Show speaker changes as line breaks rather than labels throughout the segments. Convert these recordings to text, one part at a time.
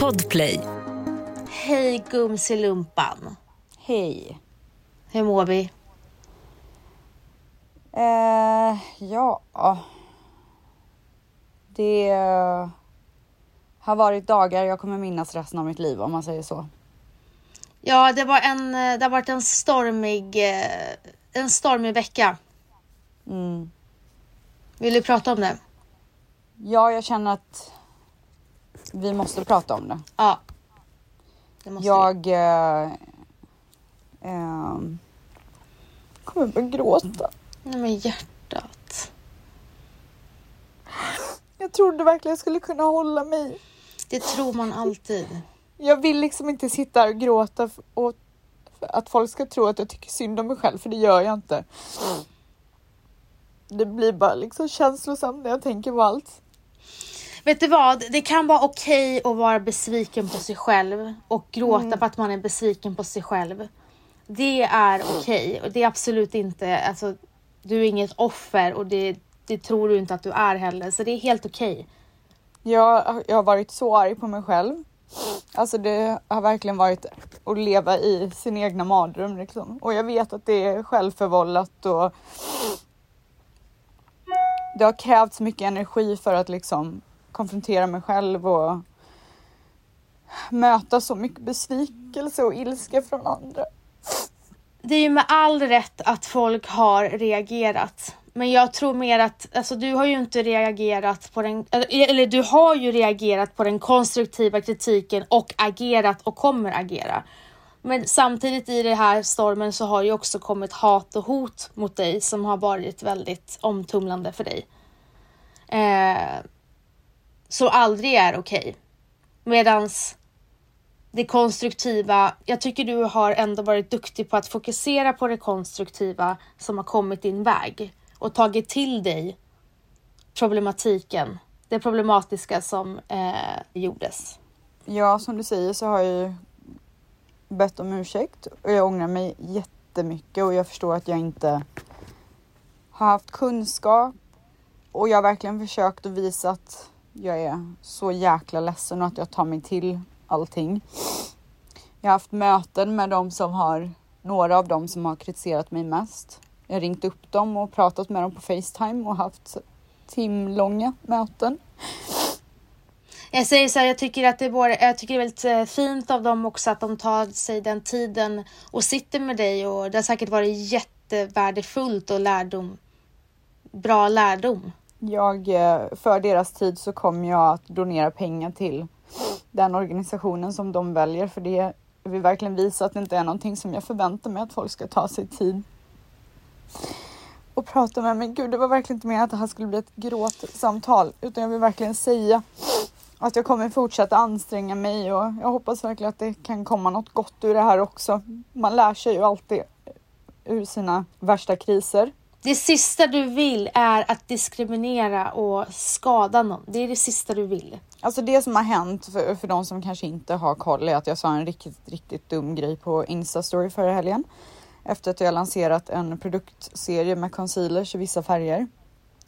Podplay.
Hej Gumsilumpan.
Hej.
Hur mår vi?
Eh, ja. Det har varit dagar jag kommer minnas resten av mitt liv om man säger så.
Ja, det, var en, eh, det har varit en stormig, eh, en stormig vecka.
Mm.
Vill du prata om det?
Ja, jag känner att vi måste prata om det.
Ja. Det måste.
Jag eh, eh, kommer börja gråta.
Nej men hjärtat.
Jag trodde verkligen jag skulle kunna hålla mig.
Det tror man alltid.
Jag vill liksom inte sitta här och gråta och att folk ska tro att jag tycker synd om mig själv, för det gör jag inte. Det blir bara liksom känslosamt när jag tänker på allt.
Vet du vad? Det kan vara okej att vara besviken på sig själv och gråta
Mm.
för att man är besviken på sig själv. Det är okej och det är absolut inte, alltså du är inget offer och det, det tror du inte att du är heller, så det är helt okej.
Jag, jag har varit så arg på mig själv. Alltså det har verkligen varit att leva i sin egna mardröm liksom. Och jag vet att det är självförvållat och det har krävts mycket energi för att liksom konfrontera mig själv och möta så mycket besvikelse och ilska från andra.
Det är ju med all rätt att folk har reagerat. Men jag tror mer att, alltså du har ju inte reagerat på den, eh, eller du har ju reagerat på den konstruktiva kritiken och agerat och kommer agera. Men samtidigt i den här stormen så har ju också kommit hat och hot mot dig som har varit väldigt omtumlande för dig. Eh, så aldrig är okej. Medans det konstruktiva. Jag tycker du har ändå varit duktig på att fokusera på det konstruktiva som har kommit din väg och tagit till dig problematiken, det problematiska som eh, gjordes.
Ja, som du säger så har jag ju bett om ursäkt och jag ångrar mig jättemycket och jag förstår att jag inte har haft kunskap och jag har verkligen försökt att visa att jag är så jäkla ledsen och att jag tar mig till allting. Jag har haft möten med de som har, några av dem som har kritiserat mig mest. Jag har ringt upp dem och pratat med dem på Facetime och haft timlånga möten.
Jag säger så här, jag tycker att det är, både, jag tycker det är väldigt eh, fint av dem också att de tar sig den tiden och sitter med dig och det har säkert varit jättevärdefullt och lärdom. Bra lärdom.
Jag, eh, för deras tid så kommer jag att donera pengar till den organisationen som de väljer för det vill verkligen visa att det inte är någonting som jag förväntar mig att folk ska ta sig tid och prata med mig. Gud, det var verkligen inte meningen att det här skulle bli ett gråtsamtal utan jag vill verkligen säga att jag kommer fortsätta anstränga mig och jag hoppas verkligen att det kan komma något gott ur det här också. Man lär sig ju alltid ur sina värsta kriser.
Det sista du vill är att diskriminera och skada någon. Det är det sista du vill.
Alltså det som har hänt för, för de som kanske inte har koll är att jag sa en riktigt, riktigt dum grej på Insta-story förra helgen. Efter att jag lanserat en produktserie med concealers i vissa färger.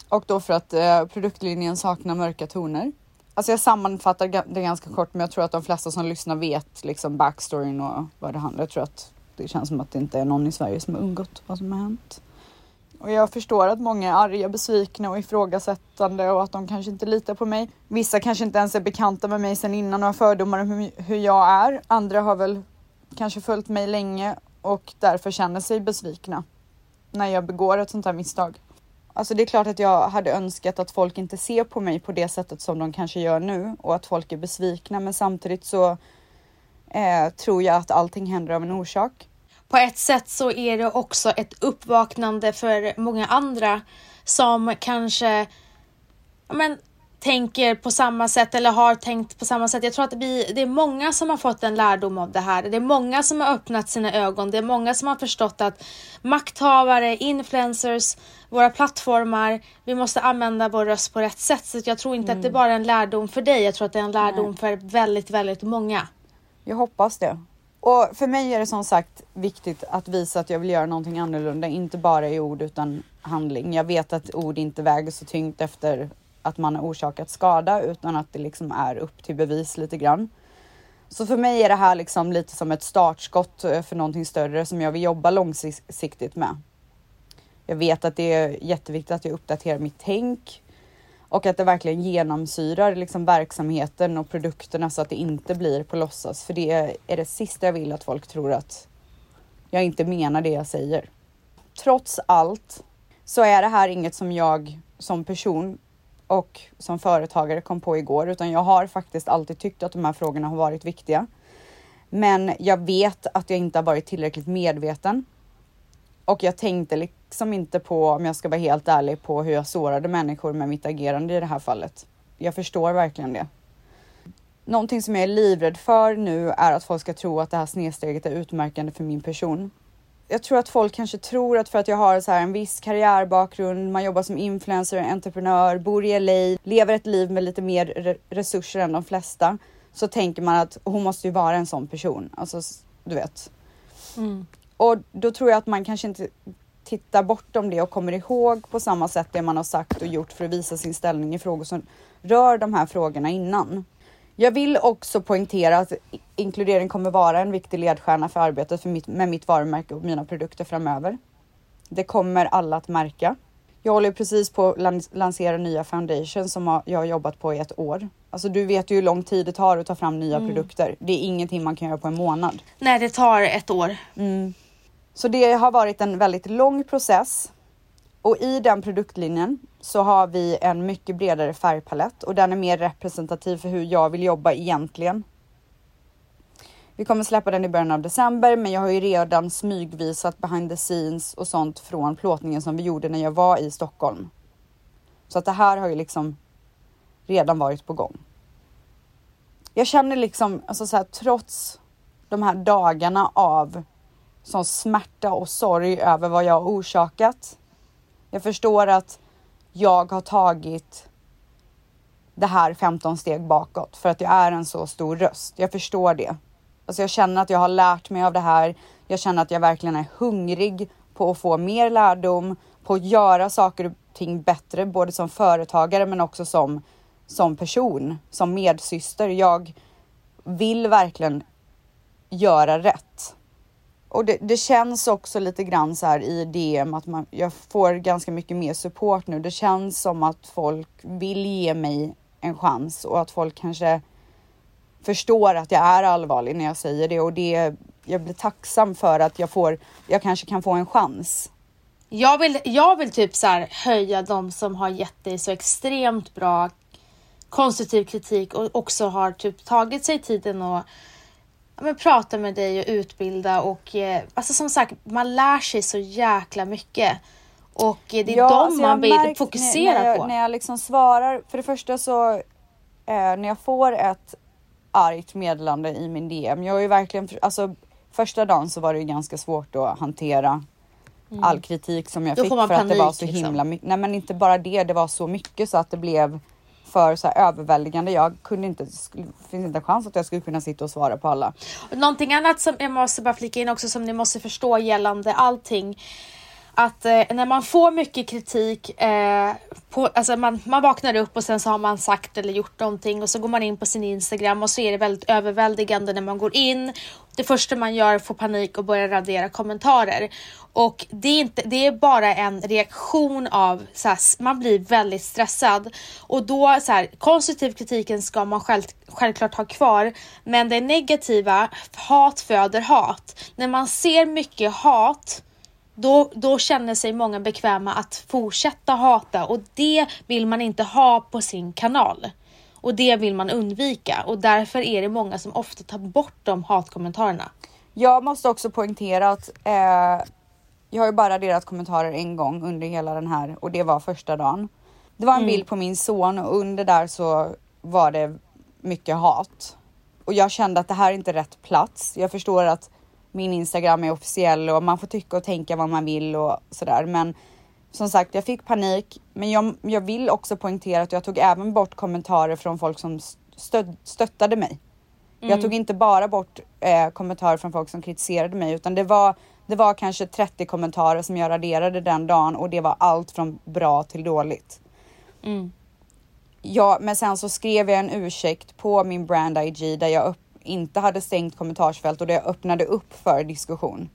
Och då för att eh, produktlinjen saknar mörka toner. Alltså jag sammanfattar det ganska kort men jag tror att de flesta som lyssnar vet liksom backstoryn och vad det handlar. Jag tror att det känns som att det inte är någon i Sverige som har undgått vad som har hänt. Och jag förstår att många är arga, besvikna och ifrågasättande och att de kanske inte litar på mig. Vissa kanske inte ens är bekanta med mig sedan innan och har fördomar om hur- jag är. Andra har väl kanske följt mig länge och därför känner sig besvikna när jag begår ett sånt här misstag. Alltså det är klart att jag hade önskat att folk inte ser på mig på det sättet som de kanske gör nu och att folk är besvikna men samtidigt så eh, tror jag att allting händer av en orsak.
På ett sätt så är det också ett uppvaknande för många andra som kanske men, tänker på samma sätt eller har tänkt på samma sätt. Jag tror att det, blir, det är många som har fått en lärdom av det här. Det är många som har öppnat sina ögon. Det är många som har förstått att makthavare, influencers, våra plattformar, vi måste använda vår röst på rätt sätt. Så jag tror inte att det bara är en lärdom för dig. Jag tror att det är en lärdom för väldigt, väldigt många.
Jag hoppas det. Och för mig är det som sagt viktigt att visa att jag vill göra någonting annorlunda, inte bara i ord utan handling. Jag vet att ord inte väger så tyngt efter att man har orsakat skada utan att det liksom är upp till bevis lite grann. Så för mig är det här liksom lite som ett startskott eh, för någonting större som jag vill jobba långsiktigt med. Jag vet att det är jätteviktigt att jag uppdaterar mitt tänk och att det verkligen genomsyrar liksom verksamheten och produkterna så att det inte blir på låtsas. För det är det sista jag vill att folk tror att jag inte menar det jag säger. Trots allt så är det här inget som jag som person och som företagare kom på igår, utan jag har faktiskt alltid tyckt att de här frågorna har varit viktiga. Men jag vet att jag inte har varit tillräckligt medveten. Och jag tänkte liksom inte på, om jag ska vara helt ärlig, på hur jag sårade människor med mitt agerande i det här fallet. Jag förstår verkligen det. Någonting som jag är livrädd för nu är att folk ska tro att det här snedsteget är utmärkande för min person jag tror att folk kanske tror att för att jag har så här en viss karriärbakgrund, man jobbar som influencer, entreprenör, bor i LA, lever ett liv med lite mer resurser än de flesta, så tänker man att hon måste ju vara en sån person. Alltså, du vet. Mm. Och då tror jag att man kanske inte tittar bortom det och kommer ihåg på samma sätt det man har sagt och gjort för att visa sin ställning i frågor som rör de här frågorna innan. Jag vill också poängtera att inkludering kommer vara en viktig ledstjärna för arbetet för mitt, med mitt varumärke och mina produkter framöver. Det kommer alla att märka. Jag håller precis på att lansera nya foundation som jag har jobbat på i ett år. Alltså du vet ju hur lång tid det tar att ta fram nya mm. produkter. Det är ingenting man kan göra på en månad.
Nej, det tar ett år.
Mm. Så det har varit en väldigt lång process och i den produktlinjen så har vi en mycket bredare färgpalett och den är mer representativ för hur jag vill jobba egentligen. Vi kommer släppa den i början av december, men jag har ju redan smygvisat behind the scenes och sånt från plåtningen som vi gjorde när jag var i Stockholm. Så att det här har ju liksom redan varit på gång. Jag känner liksom, alltså så här, trots de här dagarna av sån smärta och sorg över vad jag har orsakat jag förstår att jag har tagit det här 15 steg bakåt för att jag är en så stor röst. Jag förstår det. Alltså jag känner att jag har lärt mig av det här. Jag känner att jag verkligen är hungrig på att få mer lärdom, på att göra saker och ting bättre, både som företagare men också som, som person, som medsyster. Jag vill verkligen göra rätt. Och det, det, känns också lite grann så här i DM att man, jag får ganska mycket mer support nu. Det känns som att folk vill ge mig en chans och att folk kanske förstår att jag är allvarlig när jag säger det och det, jag blir tacksam för att jag får, jag kanske kan få en chans.
Jag vill, jag vill typ så här höja de som har gett dig så extremt bra konstruktiv kritik och också har typ tagit sig tiden och men, prata med dig och utbilda och eh, alltså som sagt, man lär sig så jäkla mycket. Och det är ja, dem alltså man vill märkt, fokusera
när, när jag,
på.
När jag liksom svarar, för det första så eh, när jag får ett argt meddelande i min DM, jag är ju verkligen, alltså första dagen så var det ju ganska svårt att hantera mm. all kritik som jag Då fick för panik, att det var så liksom. himla mycket. Nej men inte bara det, det var så mycket så att det blev för så överväldigande. Jag kunde inte, det finns inte en chans att jag skulle kunna sitta och svara på alla.
Någonting annat som jag måste bara flika in också som ni måste förstå gällande allting att eh, när man får mycket kritik, eh, på, alltså man, man vaknar upp och sen så har man sagt eller gjort någonting och så går man in på sin Instagram och så är det väldigt överväldigande när man går in. Det första man gör är att få panik och börja radera kommentarer. Och det är, inte, det är bara en reaktion av, så här, man blir väldigt stressad. Och då, så här, konstruktiv kritiken ska man själv, självklart ha kvar. Men det negativa, hat föder hat. När man ser mycket hat då, då känner sig många bekväma att fortsätta hata och det vill man inte ha på sin kanal. Och det vill man undvika och därför är det många som ofta tar bort de hatkommentarerna.
Jag måste också poängtera att eh, jag har ju bara raderat kommentarer en gång under hela den här och det var första dagen. Det var en mm. bild på min son och under där så var det mycket hat. Och jag kände att det här är inte rätt plats. Jag förstår att min Instagram är officiell och man får tycka och tänka vad man vill och sådär. Men som sagt, jag fick panik. Men jag, jag vill också poängtera att jag tog även bort kommentarer från folk som stöd, stöttade mig. Mm. Jag tog inte bara bort eh, kommentarer från folk som kritiserade mig utan det var, det var kanske 30 kommentarer som jag raderade den dagen och det var allt från bra till dåligt. Mm. ja, men sen så skrev jag en ursäkt på min brand IG där jag upp, inte hade stängt kommentarsfält och där jag öppnade upp för diskussion.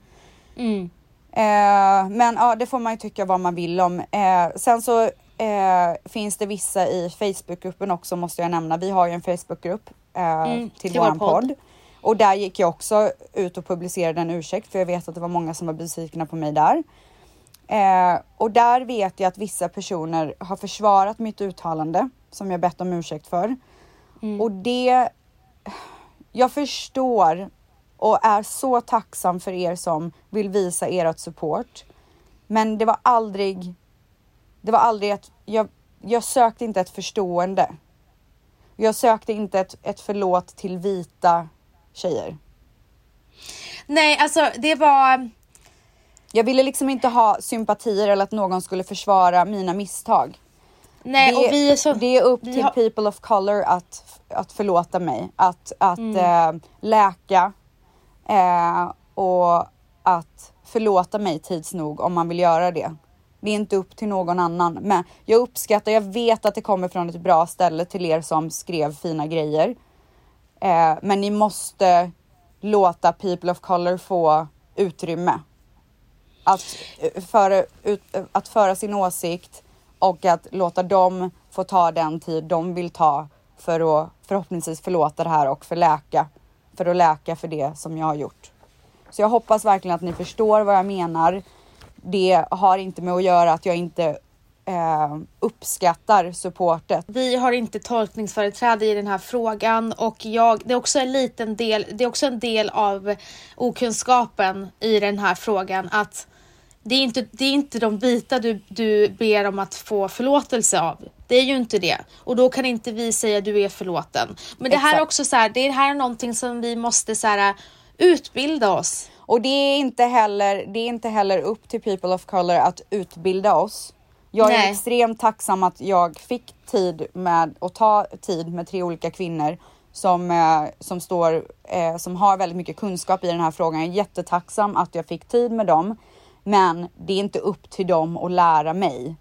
Mm.
Eh, men ja, det får man ju tycka vad man vill om. Eh, sen så eh, finns det vissa i Facebookgruppen också måste jag nämna. Vi har ju en Facebookgrupp eh,
Mm,
till,
till
våran
vår podd.
podd. Och där gick jag också ut och publicerade en ursäkt för jag vet att det var många som var besvikna på mig där. Eh, och där vet jag att vissa personer har försvarat mitt uttalande som jag bett om ursäkt för.
Mm.
Och det, jag förstår och är så tacksam för er som vill visa ert support. Men det var aldrig, det var aldrig ett, jag, jag sökte inte ett förstående. Jag sökte inte ett, ett förlåt till vita tjejer.
Nej, alltså det var...
Jag ville liksom inte ha sympatier eller att någon skulle försvara mina misstag.
Nej,
det,
och vi är så...
det är upp till
har-
people of color att, att förlåta mig, att, att
Mm.
eh, läka eh, och att förlåta mig tids nog om man vill göra det. Det är inte upp till någon annan. Men jag uppskattar, jag vet att det kommer från ett bra ställe till er som skrev fina grejer. Eh, men ni måste låta people of color få utrymme. Att eh, föra, ut, eh, att föra sin åsikt och att låta dem få ta den tid de vill ta för att förhoppningsvis förlåta det här och förläka för att läka för det som jag har gjort. Så jag hoppas verkligen att ni förstår vad jag menar. Det har inte med att göra att jag inte eh, uppskattar supportet.
Vi har inte tolkningsföreträde i den här frågan och jag, det är också en liten del, det är också en del av okunskapen i den här frågan att det är inte, det är inte de vita du, du ber om att få förlåtelse av. Det är ju inte det. Och då kan inte vi säga du är förlåten. Men det här är
Exakt.
också så här, det här är någonting som vi måste så här, utbilda oss.
Och det är inte heller, det är inte heller upp till people of color att utbilda oss. Jag är
Nej.
extremt tacksam att jag fick tid med att ta tid med tre olika kvinnor som, eh, som står, eh, som har väldigt mycket kunskap i den här frågan. Jag är jättetacksam att jag fick tid med dem. Men det är inte upp till dem att lära mig.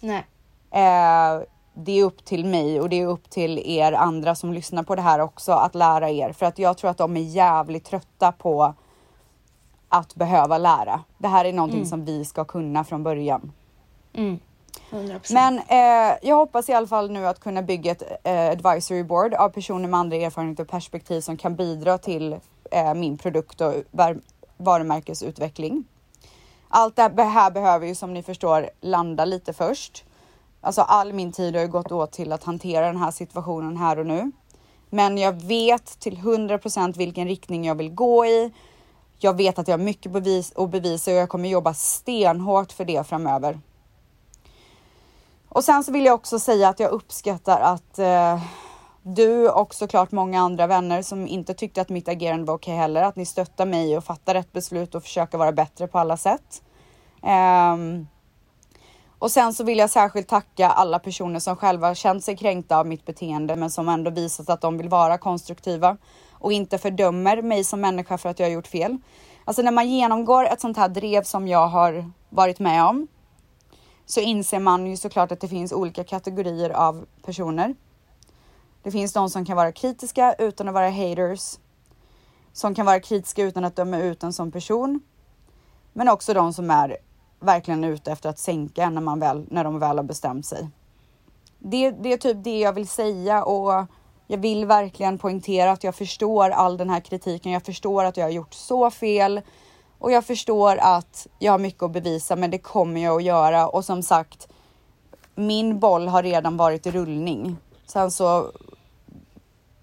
Nej.
Eh, det är upp till mig och det är upp till er andra som lyssnar på det här också att lära er. För att jag tror att de är jävligt trötta på att behöva lära. Det här är någonting som vi ska kunna från början.
Mm. 100%.
Men eh, jag hoppas i alla fall nu att kunna bygga ett eh, advisory board av personer med andra erfarenheter och perspektiv som kan bidra till eh, min produkt och var- varumärkesutveckling. Allt det här- behöver ju som ni förstår landa lite först. Alltså all min tid har ju gått åt till att hantera den här situationen här och nu. Men jag vet till 100% vilken riktning jag vill gå i. Jag vet att jag har mycket bevis och bevisa och jag kommer jobba stenhårt för det framöver. Och sen så vill jag också säga att jag uppskattar att eh, du och såklart många andra vänner som inte tyckte att mitt agerande var okej heller, att ni stöttar mig och fattar rätt beslut och försöker vara bättre på alla sätt. Um, och sen så vill jag särskilt tacka alla personer som själva känt sig kränkta av mitt beteende men som ändå visat att de vill vara konstruktiva och inte fördömer mig som människa för att jag har gjort fel. Alltså när man genomgår ett sånt här drev som jag har varit med om så inser man ju såklart att det finns olika kategorier av personer. Det finns de som kan vara kritiska utan att vara haters. Som kan vara kritiska utan att döma ut en som person. Men också de som är verkligen ute efter att sänka en när, man väl, när de väl har bestämt sig. Det, det är typ det jag vill säga och jag vill verkligen poängtera att jag förstår all den här kritiken. Jag förstår att jag har gjort så fel och jag förstår att jag har mycket att bevisa, men det kommer jag att göra. Och som sagt, min boll har redan varit i rullning. Sen så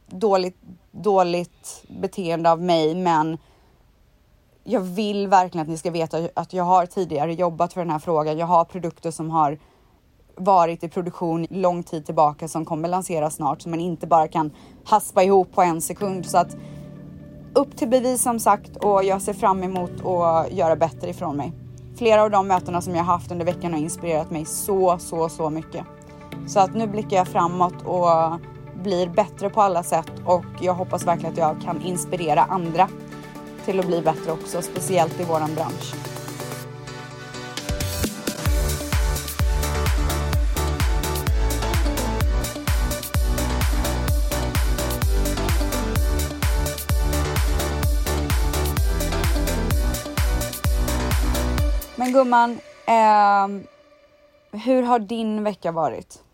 dåligt, dåligt beteende av mig, men jag vill verkligen att ni ska veta att jag har tidigare jobbat för den här frågan. Jag har produkter som har varit i produktion lång tid tillbaka som kommer lanseras snart som man inte bara kan haspa ihop på en sekund. Så att upp till bevis som sagt och jag ser fram emot att göra bättre ifrån mig. Flera av de mötena som jag haft under veckan har inspirerat mig så, så, så mycket. Så att nu blickar jag framåt och blir bättre på alla sätt och jag hoppas verkligen att jag kan inspirera andra till att bli bättre också, speciellt i våran bransch. Men gumman, eh, hur har din vecka varit?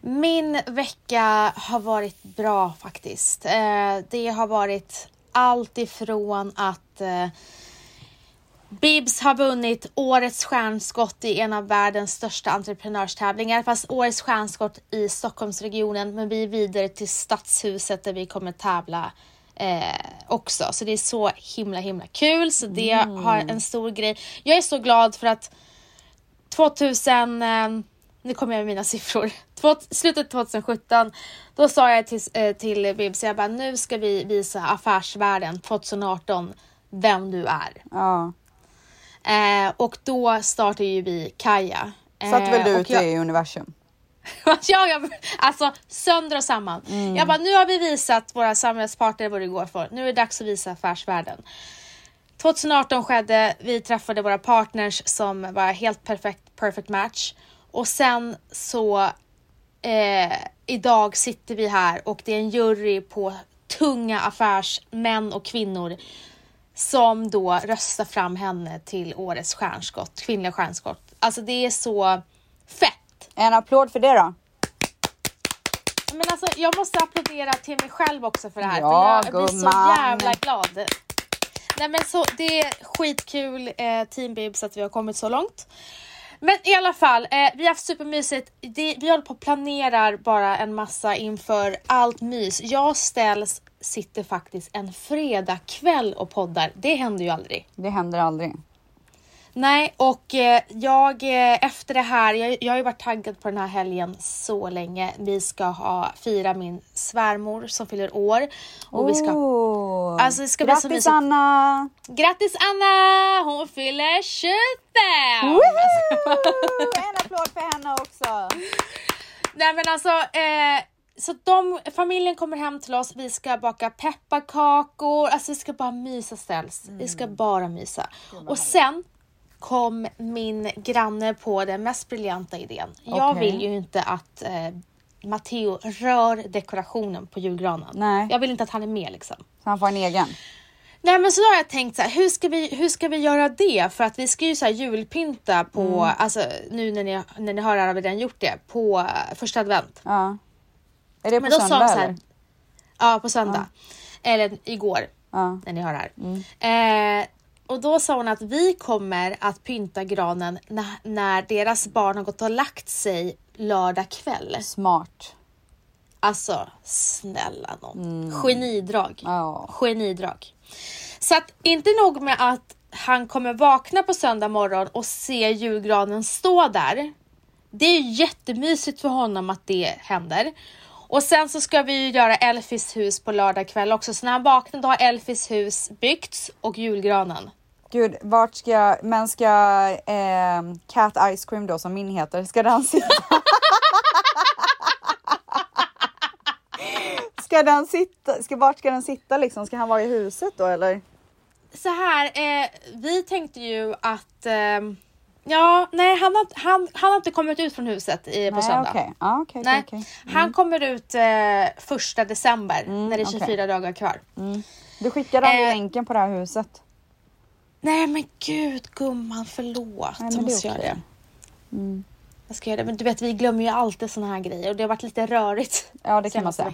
Min vecka har varit bra faktiskt. Eh, det har varit allt ifrån att eh, Bibs har vunnit årets stjärnskott i en av världens största entreprenörstävlingar, fast årets stjärnskott i Stockholmsregionen, men vi är vidare till Stadshuset där vi kommer tävla eh, också. Så det är så himla himla kul, så det har en stor grej. Jag är så glad för att 2000, eh, nu kommer jag med mina siffror, Två, slutet 2017, då sa jag till, eh, till Bibs, jag bara nu ska vi visa affärsvärlden 2018 vem du är.
Ja.
Eh, och då startade ju vi Kaja. Eh,
Satt väl du
och
ute
jag-
i universum?
ja, jag, alltså sönder och samman.
Mm.
Jag bara, nu har vi visat våra samhällspartner vad det går för. Nu är det dags att visa affärsvärlden. 2018 skedde, vi träffade våra partners som var helt perfekt, perfect match. Och sen så eh, idag sitter vi här och det är en jury på tunga affärsmän och kvinnor som då röstar fram henne till årets stjärnskott, kvinnliga stjärnskott. Alltså det är så fett.
En applåd för det då.
Men alltså jag måste applådera till mig själv också för det här.
Ja,
för jag blir så jävla glad. Nej men så det är skitkul eh, Team Bibs att vi har kommit så långt. Men i alla fall, eh, vi har haft supermysigt. Det, vi håller på och planerar bara en massa inför allt mys. Jag ställs sitter faktiskt en fredagkväll och poddar. Det händer ju aldrig.
Det händer aldrig.
Nej, och eh, jag eh, efter det här, jag, jag har ju varit taggad på den här helgen så länge. Vi ska ha fira min svärmor som fyller år och vi ska
Oh.
Alltså, det ska bli så
Grattis. Anna!
Grattis Anna! Hon fyller 25!
Woho! En applåd för henne också.
Nej men alltså, eh, så de, familjen kommer hem till oss, vi ska baka pepparkakor, alltså vi ska bara mysa ställs. Vi ska bara mysa. Och sen kom min granne på den mest briljanta idén. Jag
Okej.
vill ju inte att eh, Matteo rör dekorationen på julgranen.
Nej.
Jag vill inte att han är med liksom.
Så han får en egen.
Nej men så har jag tänkt så här, hur ska vi, hur ska vi göra det? För att vi ska ju så här julpynta på,
Mm.
alltså nu när ni, när ni hör det här har vi redan gjort det, på eh, första advent.
Ja. Är det på
Men då sa
söndag
hon så här, ja på söndag. Eller igår
Ja.
när ni hör det här. Eh, och då sa hon att vi kommer att pynta granen när, när deras barn har gått och lagt sig lördag kväll.
Smart.
Alltså snälla nån. Genidrag.
Ja.
Genidrag. Så att inte nog med att han kommer vakna på söndag morgon och se julgranen stå där. Det är ju jättemysigt för honom att det händer. Och sen så ska vi ju göra Elfis hus på lördag kväll också. Så när han vaknar då har Elfis hus byggts och julgranen.
Gud, vart ska jag, men ska eh, Cat Ice Cream då som min heter, ska den sitta? ska den sitta, ska, vart ska den sitta liksom? Ska han vara i huset då eller?
Så här, eh, vi tänkte ju att eh, Ja, nej han har, han, han har inte kommit ut från huset i, på
Nej,
söndag.
okej. Ja, okej,
Nej,
okej, okej.
han kommer ut eh, första december när det är
okej.
24 dagar kvar.
Du skickade aldrig
Eh,
länken på det här huset.
Nej men gud gumman förlåt.
Nej,
jag måste göra det. Jag ska göra det. Men du vet vi glömmer ju alltid såna här grejer och det har varit lite rörigt.
Ja, det kan man säga.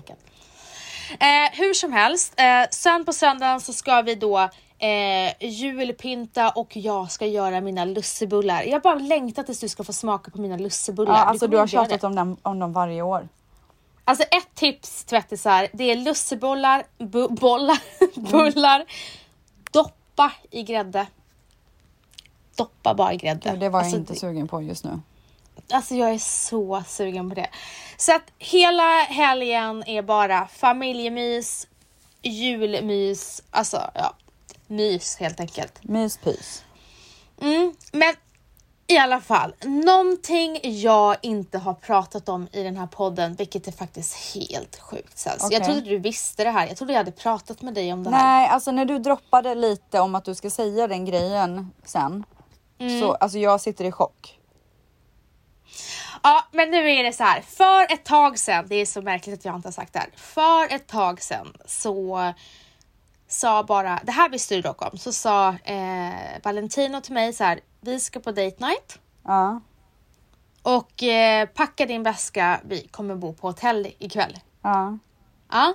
Eh, hur som helst, eh, sen på söndagen så ska vi då eh, julpynta och jag ska göra mina lussebullar. Jag bara längtar tills du ska få smaka på mina lussebullar.
Ja, alltså
kommer
du har tjatat om dem, om dem varje år.
Alltså ett tips tvättisar, det är lussebollar, bu- bollar,
Mm.
bullar, doppa i grädde. Doppa bara i grädde.
Det var jag
alltså,
inte sugen på just nu.
Alltså jag är så sugen på det. Så att hela helgen är bara familjemys, julmys, alltså ja, mys helt enkelt.
Myspys.
Mm, men i alla fall, någonting jag inte har pratat om i den här podden, vilket är faktiskt helt sjukt. Sels. Jag trodde du visste det här. Jag trodde jag hade pratat med dig om det här.
Nej, alltså när du droppade lite om att du ska säga den grejen sen.
Mm.
Så alltså jag sitter i chock.
Ja, men nu är det så här. För ett tag sedan, det är så märkligt att jag inte har sagt det här. För ett tag sedan så sa bara, det här visste du dock om, så sa eh, Valentino till mig så här, vi ska på date night
Ja.
och eh, packa din väska, vi kommer bo på hotell ikväll.
Ja.
Ja.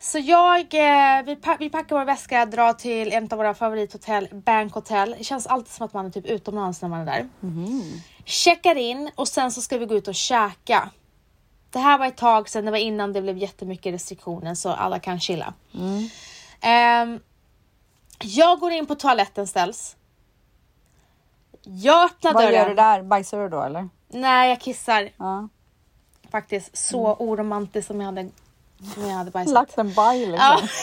Så jag, eh, vi, pa- vi packar vår väska, drar till en av våra favorithotell, Bank Hotel. Det känns alltid som att man är typ utomlands när man är där. Checkar in och sen så ska vi gå ut och käka. Det här var ett tag sedan, det var innan det blev jättemycket restriktioner så alla kan chilla. Ehm, jag går in på toaletten ställs. Jag öppnar
Vad
dörren.
gör du där? Bajsar du då eller?
Nej, jag kissar.
Ja.
Faktiskt så oromantiskt som jag hade, som jag hade bajsat.
Lagt en baj liksom.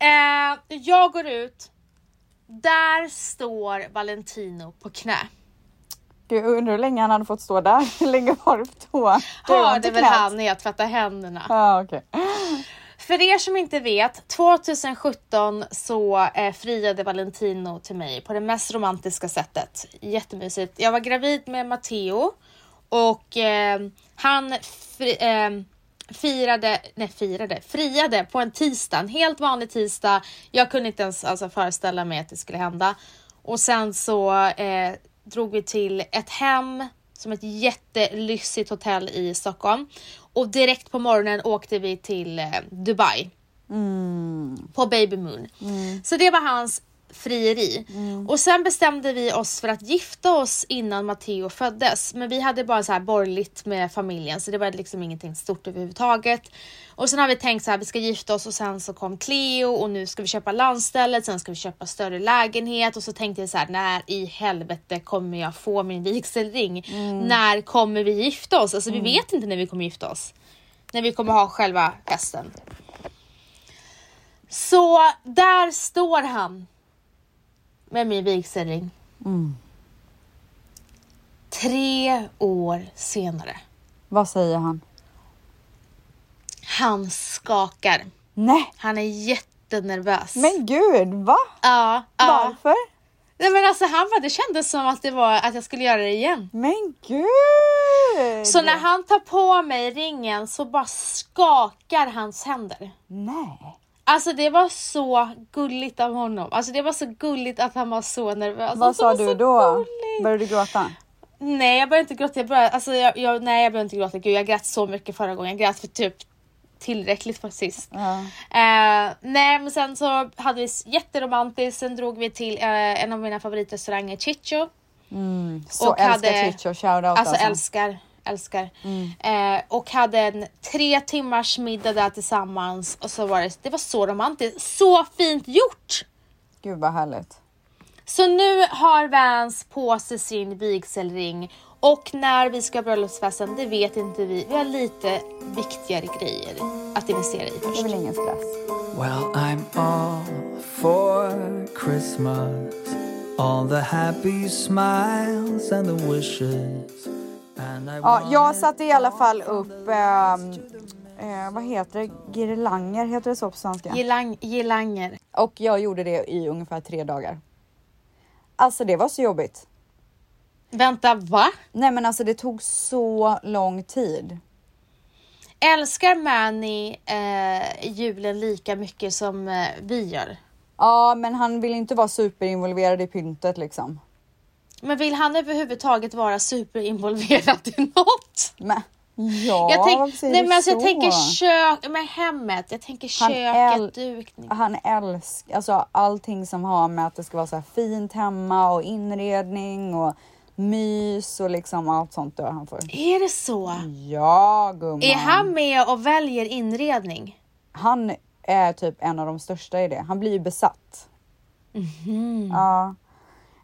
Eh, jag går ut. Där står Valentino på knä.
Gud, undrar hur länge han hade fått stå där? Hur länge var du på toa? Du
Hörde väl han när jag tvättade händerna.
Ja, okej.
För er som inte vet, 2017 så eh, friade Valentino till mig på det mest romantiska sättet. Jättemysigt. Jag var gravid med Matteo och eh, han fri, eh, firade, nej firade, friade på en tisdag, en helt vanlig tisdag. Jag kunde inte ens alltså, föreställa mig att det skulle hända. Och sen så eh, drog vi till ett hem som ett jättelyxigt hotell i Stockholm. Och direkt på morgonen åkte vi till eh, Dubai. På Baby Moon. Så det var hans frieri. Och sen bestämde vi oss för att gifta oss innan Matteo föddes. Men vi hade bara så här borgerligt med familjen så det var liksom ingenting stort överhuvudtaget. Och sen har vi tänkt så här, vi ska gifta oss och sen så kom Cleo och nu ska vi köpa landstället, sen ska vi köpa större lägenhet och så tänkte jag så här, när i helvete kommer jag få min vigselring? När kommer vi gifta oss? Alltså vi vet inte när vi kommer gifta oss. När vi kommer ha själva festen. Så där står han. Med min vigselring. Tre år senare.
Vad säger han?
Han skakar.
Nej,
Han är jättenervös.
men gud, va?
ja, ja.
Varför?
Nej, men alltså han bara, det kändes som att det var att jag skulle göra det igen.
Men gud!
Så när han tar på mig ringen så bara skakar hans händer.
Nej.
Alltså det var så gulligt av honom. Alltså det var så gulligt att han var så nervös.
Vad
Alltså,
sa du då?
gulligt.
Började du gråta?
Nej jag började inte gråta, jag började, alltså jag, jag, nej jag började inte gråta, gud jag grät så mycket förra gången, jag grät för typ tillräckligt för sist.
Ja.
Eh, nej men sen så hade vi jätteromantiskt, sen drog vi till eh, en av mina favoritrestauranger, Chicho.
Mm. Så
Och
älskar
hade-
Chicho, shoutout
Alltså,
alltså.
älskar, älskar. Eh, och hade en tre timmars middag där tillsammans och så var det, det var så romantiskt, så fint gjort!
Gud vad härligt.
Så nu har Vans på sig sin vigselring och när vi ska ha bröllopsfesten, det vet inte vi. Vi har lite viktigare grejer att investera i
Det är
först.
väl ingen stress.
Well, I'm all for Christmas. All the happy smiles and the wishes.
Ja, jag satte i alla fall upp, ehm, eh, vad heter det, girlanger, heter det så på svenska?
Gilang, gilanger.
Och jag gjorde det i ungefär tre dagar. Alltså det var så jobbigt.
Vänta, va?
Nej men alltså det tog så lång tid.
Älskar Manny eh, julen lika mycket som eh, vi gör?
Ja, men han vill inte vara superinvolverad i pyntet liksom.
Men vill han överhuvudtaget vara superinvolverad i något?
Men ja,
jag tänk,
varför säger
nej men alltså jag tänker kök, med hemmet, jag tänker
Han
köket, dukning.
Han älskar alltså allting som har med att det ska vara så fint hemma och inredning och mys och liksom allt sånt dör han för.
Är det så?
Ja gumman.
Är han med och väljer inredning?
Han är typ en av de största i det. Han blir ju besatt.
Mhm.
Ja.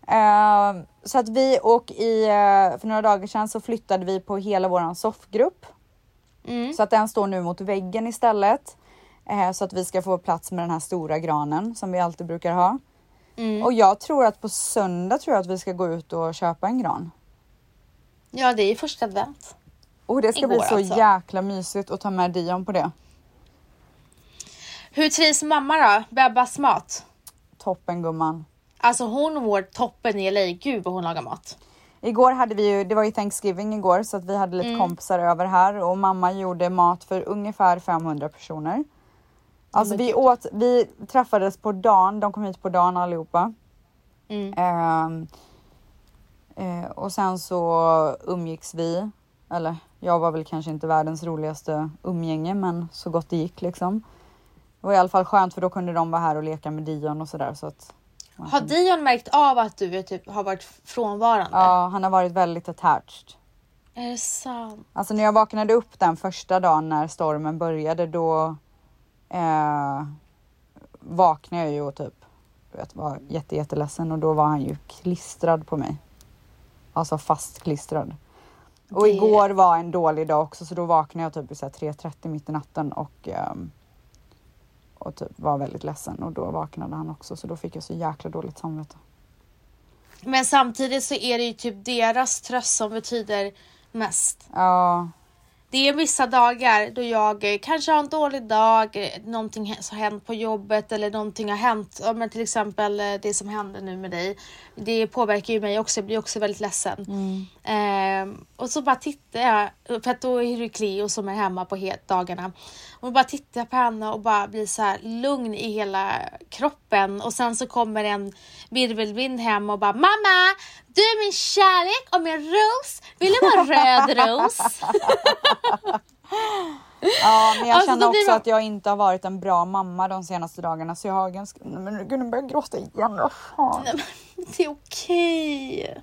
Eh, så att vi och i, eh, för några dagar sedan så flyttade vi på hela våran soffgrupp.
Mm.
Så att den står nu mot väggen istället. Eh, så att vi ska få plats med den här stora granen som vi alltid brukar ha.
Mm.
Och jag tror att på söndag tror jag att vi ska gå ut och köpa en gran.
Ja, det är ju första advent.
Och det ska
Igår
bli så
alltså.
jäkla mysigt att ta med Dion på det.
Hur trivs mamma då? Bebbas mat?
Toppen gumman.
Alltså hon mår toppen i LA. Gud vad hon lagar mat.
Igår hade vi ju, det var ju Thanksgiving igår så att vi hade lite kompisar över här och mamma gjorde mat för ungefär 500 personer. Alltså vi åt, vi träffades på dagen, de kom hit på dagen allihopa.
Mm.
Ehm, eh, och sen så umgicks vi, eller jag var väl kanske inte världens roligaste umgänge men så gott det gick liksom. Det var i alla fall skönt för då kunde de vara här och leka med Dion och sådär så att
Har Dion märkt av att du typ, har varit frånvarande?
ja, han har varit väldigt attached.
Är det sant?
Alltså när jag vaknade upp den första dagen när stormen började då eh, vaknade jag ju och typ vet, var jätte, jätteledsen och då var han ju klistrad på mig. Alltså fastklistrad. Och
Det-
igår var en dålig dag också så då vaknade jag typ här 3.30 mitt i natten och, ehm, och typ var väldigt ledsen och då vaknade han också så då fick jag så jäkla dåligt samvete.
Men samtidigt så är det ju typ deras tröst som betyder mest.
Ja,
Det är vissa dagar då jag eh, kanske har en dålig dag, eh, någonting har hänt på jobbet eller någonting har hänt. Men till exempel eh, det som hände nu med dig. Det påverkar ju mig också, jag blir också väldigt ledsen. Ehm, och så bara tittar jag, för att då är det Cleo som är hemma på dagarna. Och bara tittar på henne och bara blir så här lugn i hela kroppen. Och sen så kommer en virvelvind hem och bara Mamma! Du är min kärlek och min ros! Vill du vara röd ros?
ja men jag
Alltså,
känner också
man-
att jag inte har varit en bra mamma de senaste dagarna så jag har ganska... Men gud nu börjar jag gråta igen, vad fan.
Nej, men det är okej.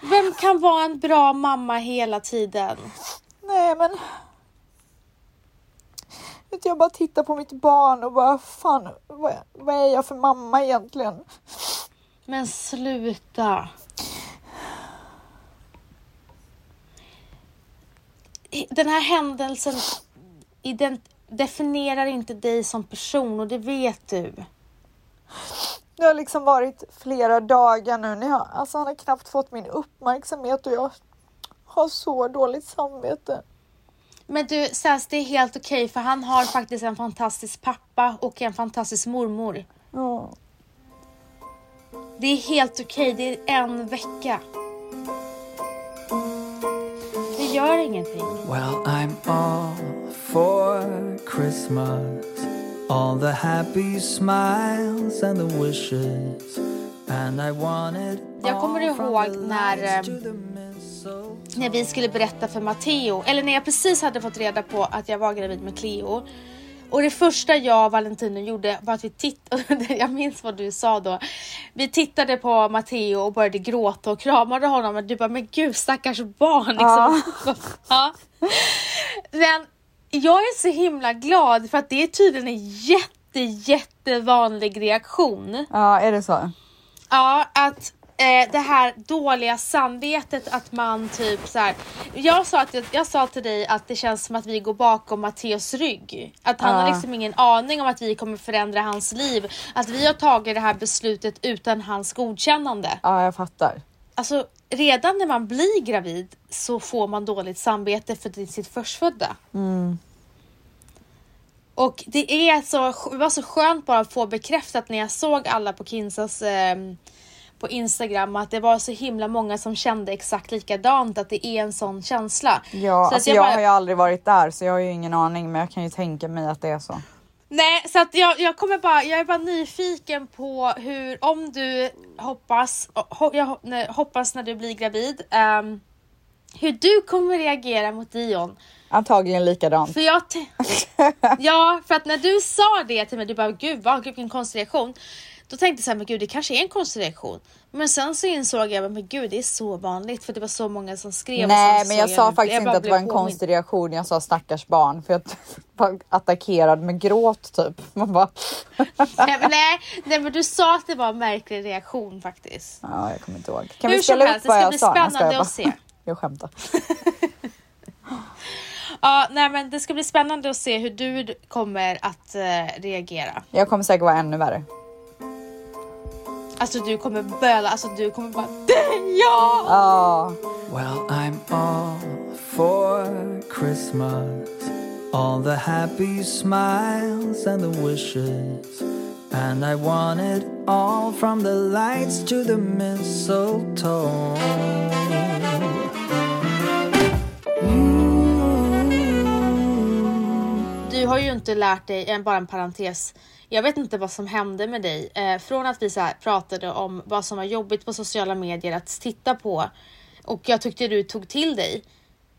Vem kan vara en bra mamma hela tiden?
Nej men... Du, Jag bara tittar på mitt barn och bara fan vad, vad är jag för mamma egentligen?
Men sluta. Den här händelsen definierar inte dig som person och det vet du.
Det har liksom varit flera dagar nu. När jag, alltså han har knappt fått min uppmärksamhet och jag har så dåligt samvete.
Men du Sas, det är helt okej för han har faktiskt en fantastisk pappa och en fantastisk mormor.
Ja.
Det är helt okej, det är en vecka. Det gör ingenting.
Well, I'm all for Christmas. All the happy smiles and the wishes. And I want it
Jag kommer ihåg när, när vi skulle berätta för Matteo, eller när jag precis hade fått reda på att jag var gravid med Cleo. Och det första jag och Valentino gjorde var att vi tittade, jag minns vad du sa då. Vi tittade på Matteo och började gråta och kramade honom och du bara, men gud stackars barn liksom. Ja. Men jag är så himla glad för att det är tydligen en jätte, jättevanlig reaktion.
ja, är det så?
Ja, att eh, det här dåliga samvetet att man typ så här. Jag sa, att, jag sa till dig att det känns som att vi går bakom Matteos rygg. Att han
Ja.
har liksom ingen aning om att vi kommer förändra hans liv. Att vi har tagit det här beslutet utan hans godkännande.
Ja, jag fattar.
Alltså redan när man blir gravid så får man dåligt samvete för sitt förstfödda. Och det är så, det var så skönt bara att få bekräftat när jag såg alla på Kinsas eh, på Instagram att det var så himla många som kände exakt likadant att det är en sån känsla.
Ja,
så
alltså jag,
bara-
har ju aldrig varit där så jag har ju ingen aning men jag kan ju tänka mig att det är så.
Nej, så att jag, jag kommer bara, jag är bara nyfiken på hur, om du hoppas, ho, jag hoppas när du blir gravid, ehm, hur du kommer reagera mot Dion.
Antagligen likadant.
För jag ja, för att när du sa det till mig, du bara gud vad, vilken konstig reaktion. Då tänkte jag så här, men gud det kanske är en konstig reaktion. Men sen så insåg jag, men gud det är så vanligt för det var så många som skrev.
Nej men jag sa faktiskt
jag
inte att det var en konstig reaktion. Jag sa stackars barn för jag var attackerad med gråt typ. Man bara,
nej, men nej, nej men du sa att det var en märklig reaktion faktiskt.
ja jag kommer inte ihåg. Kan
Hur
vi
helst,
upp
det
vad
ska
jag
bli
sa? Nej, jag skojar
spännande att se.
Jag skämtar.
Ja, nej men det ska bli spännande att se hur du kommer att eh, reagera.
Jag kommer säkert vara ännu värre.
Alltså du kommer böla, alltså du kommer bara ja!
Ja,
Well, I'm all for Christmas. All the happy smiles and the wishes. And I want it all from the lights to the mistletoe.
Du har ju inte lärt dig, en- bara en parentes, jag vet inte vad som hände med dig. Eh, från att vi så pratade om vad som var jobbigt på sociala medier att titta på och jag tyckte du tog till dig.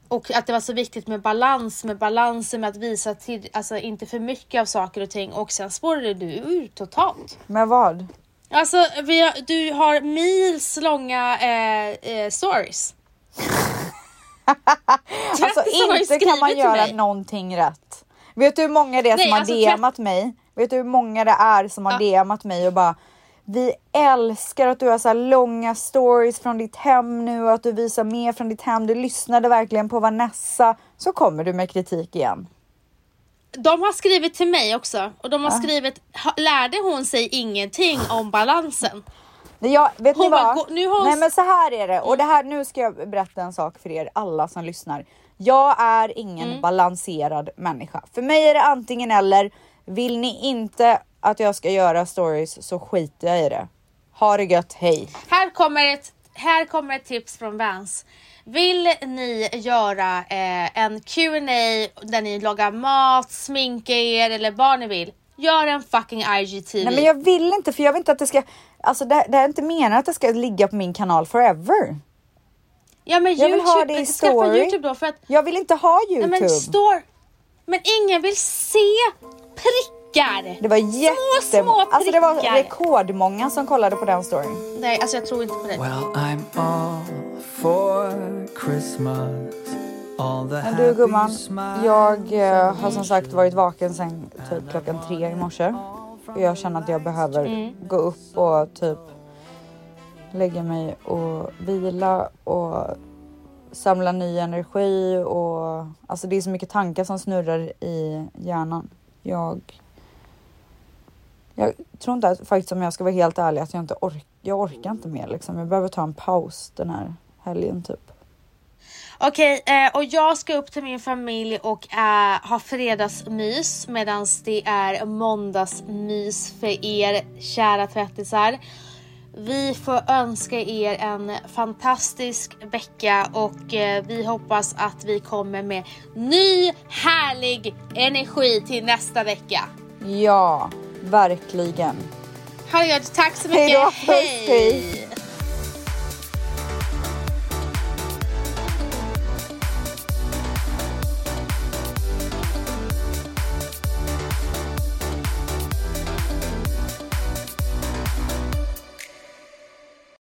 Och att det var så viktigt med balans, med balansen med att visa till, alltså inte för mycket av saker och ting och sen spårade du ur totalt.
Men vad?
Alltså har, du har mils långa eh, eh, stories.
Alltså inte kan man göra någonting rätt. Vet du hur många det är
Nej,
som har
alltså,
DMat mig? Vet du hur många det är som har
Ja.
DMat mig och bara vi älskar att du har så här långa stories från ditt hem nu och att du visar mer från ditt hem. Du lyssnade verkligen på Vanessa. Så kommer du med kritik igen.
De har skrivit till mig också och de har skrivit, ha, lärde hon sig ingenting om balansen?
Jag, vet
Hon
ni
bara,
vad?
gå- nu har
Nej men så här är det och det här, nu ska jag berätta en sak för er alla som lyssnar. Jag är ingen
Mm.
balanserad människa. För mig är det antingen eller. Vill ni inte att jag ska göra stories så skiter jag i det. Ha det gött, hej!
Här kommer ett, här kommer ett tips från Vans. Vill ni göra eh, en Q&A där ni lagar mat, sminka er eller vad ni vill, gör en fucking IGTV.
Nej men jag vill inte för jag vill inte att det ska, alltså det, det är inte meningen att det ska ligga på min kanal forever.
ja, men
jag vill
YouTube,
ha det i story.
YouTube då för att
Jag vill inte ha
nej,
Youtube.
men, store, men ingen vill se prickar.
det var
små,
jätte,
små
alltså det var
prickar.
rekordmånga som kollade på den storyn.
Nej, alltså jag tror inte på det.
Well, I'm all for Christmas. All the
Men du gumman, jag eh, har som sagt varit vaken sen typ klockan tre i morse. Och jag känner att jag behöver
Mm.
gå upp och typ lägga mig och vila och samla ny energi och alltså det är så mycket tankar som snurrar i hjärnan. Jag jag tror inte att, faktiskt om jag ska vara helt ärlig att jag inte orkar. Jag orkar inte mer liksom. Jag behöver ta en paus den här helgen typ.
Okej, eh, och jag ska upp till min familj och eh, ha fredagsmys medan det är måndagsmys för er kära tvättisar. Vi får önska er en fantastisk vecka och eh, vi hoppas att vi kommer med ny härlig energi till nästa vecka.
Ja, verkligen.
Gött, tack så
Hej
mycket.
då, puss, hej.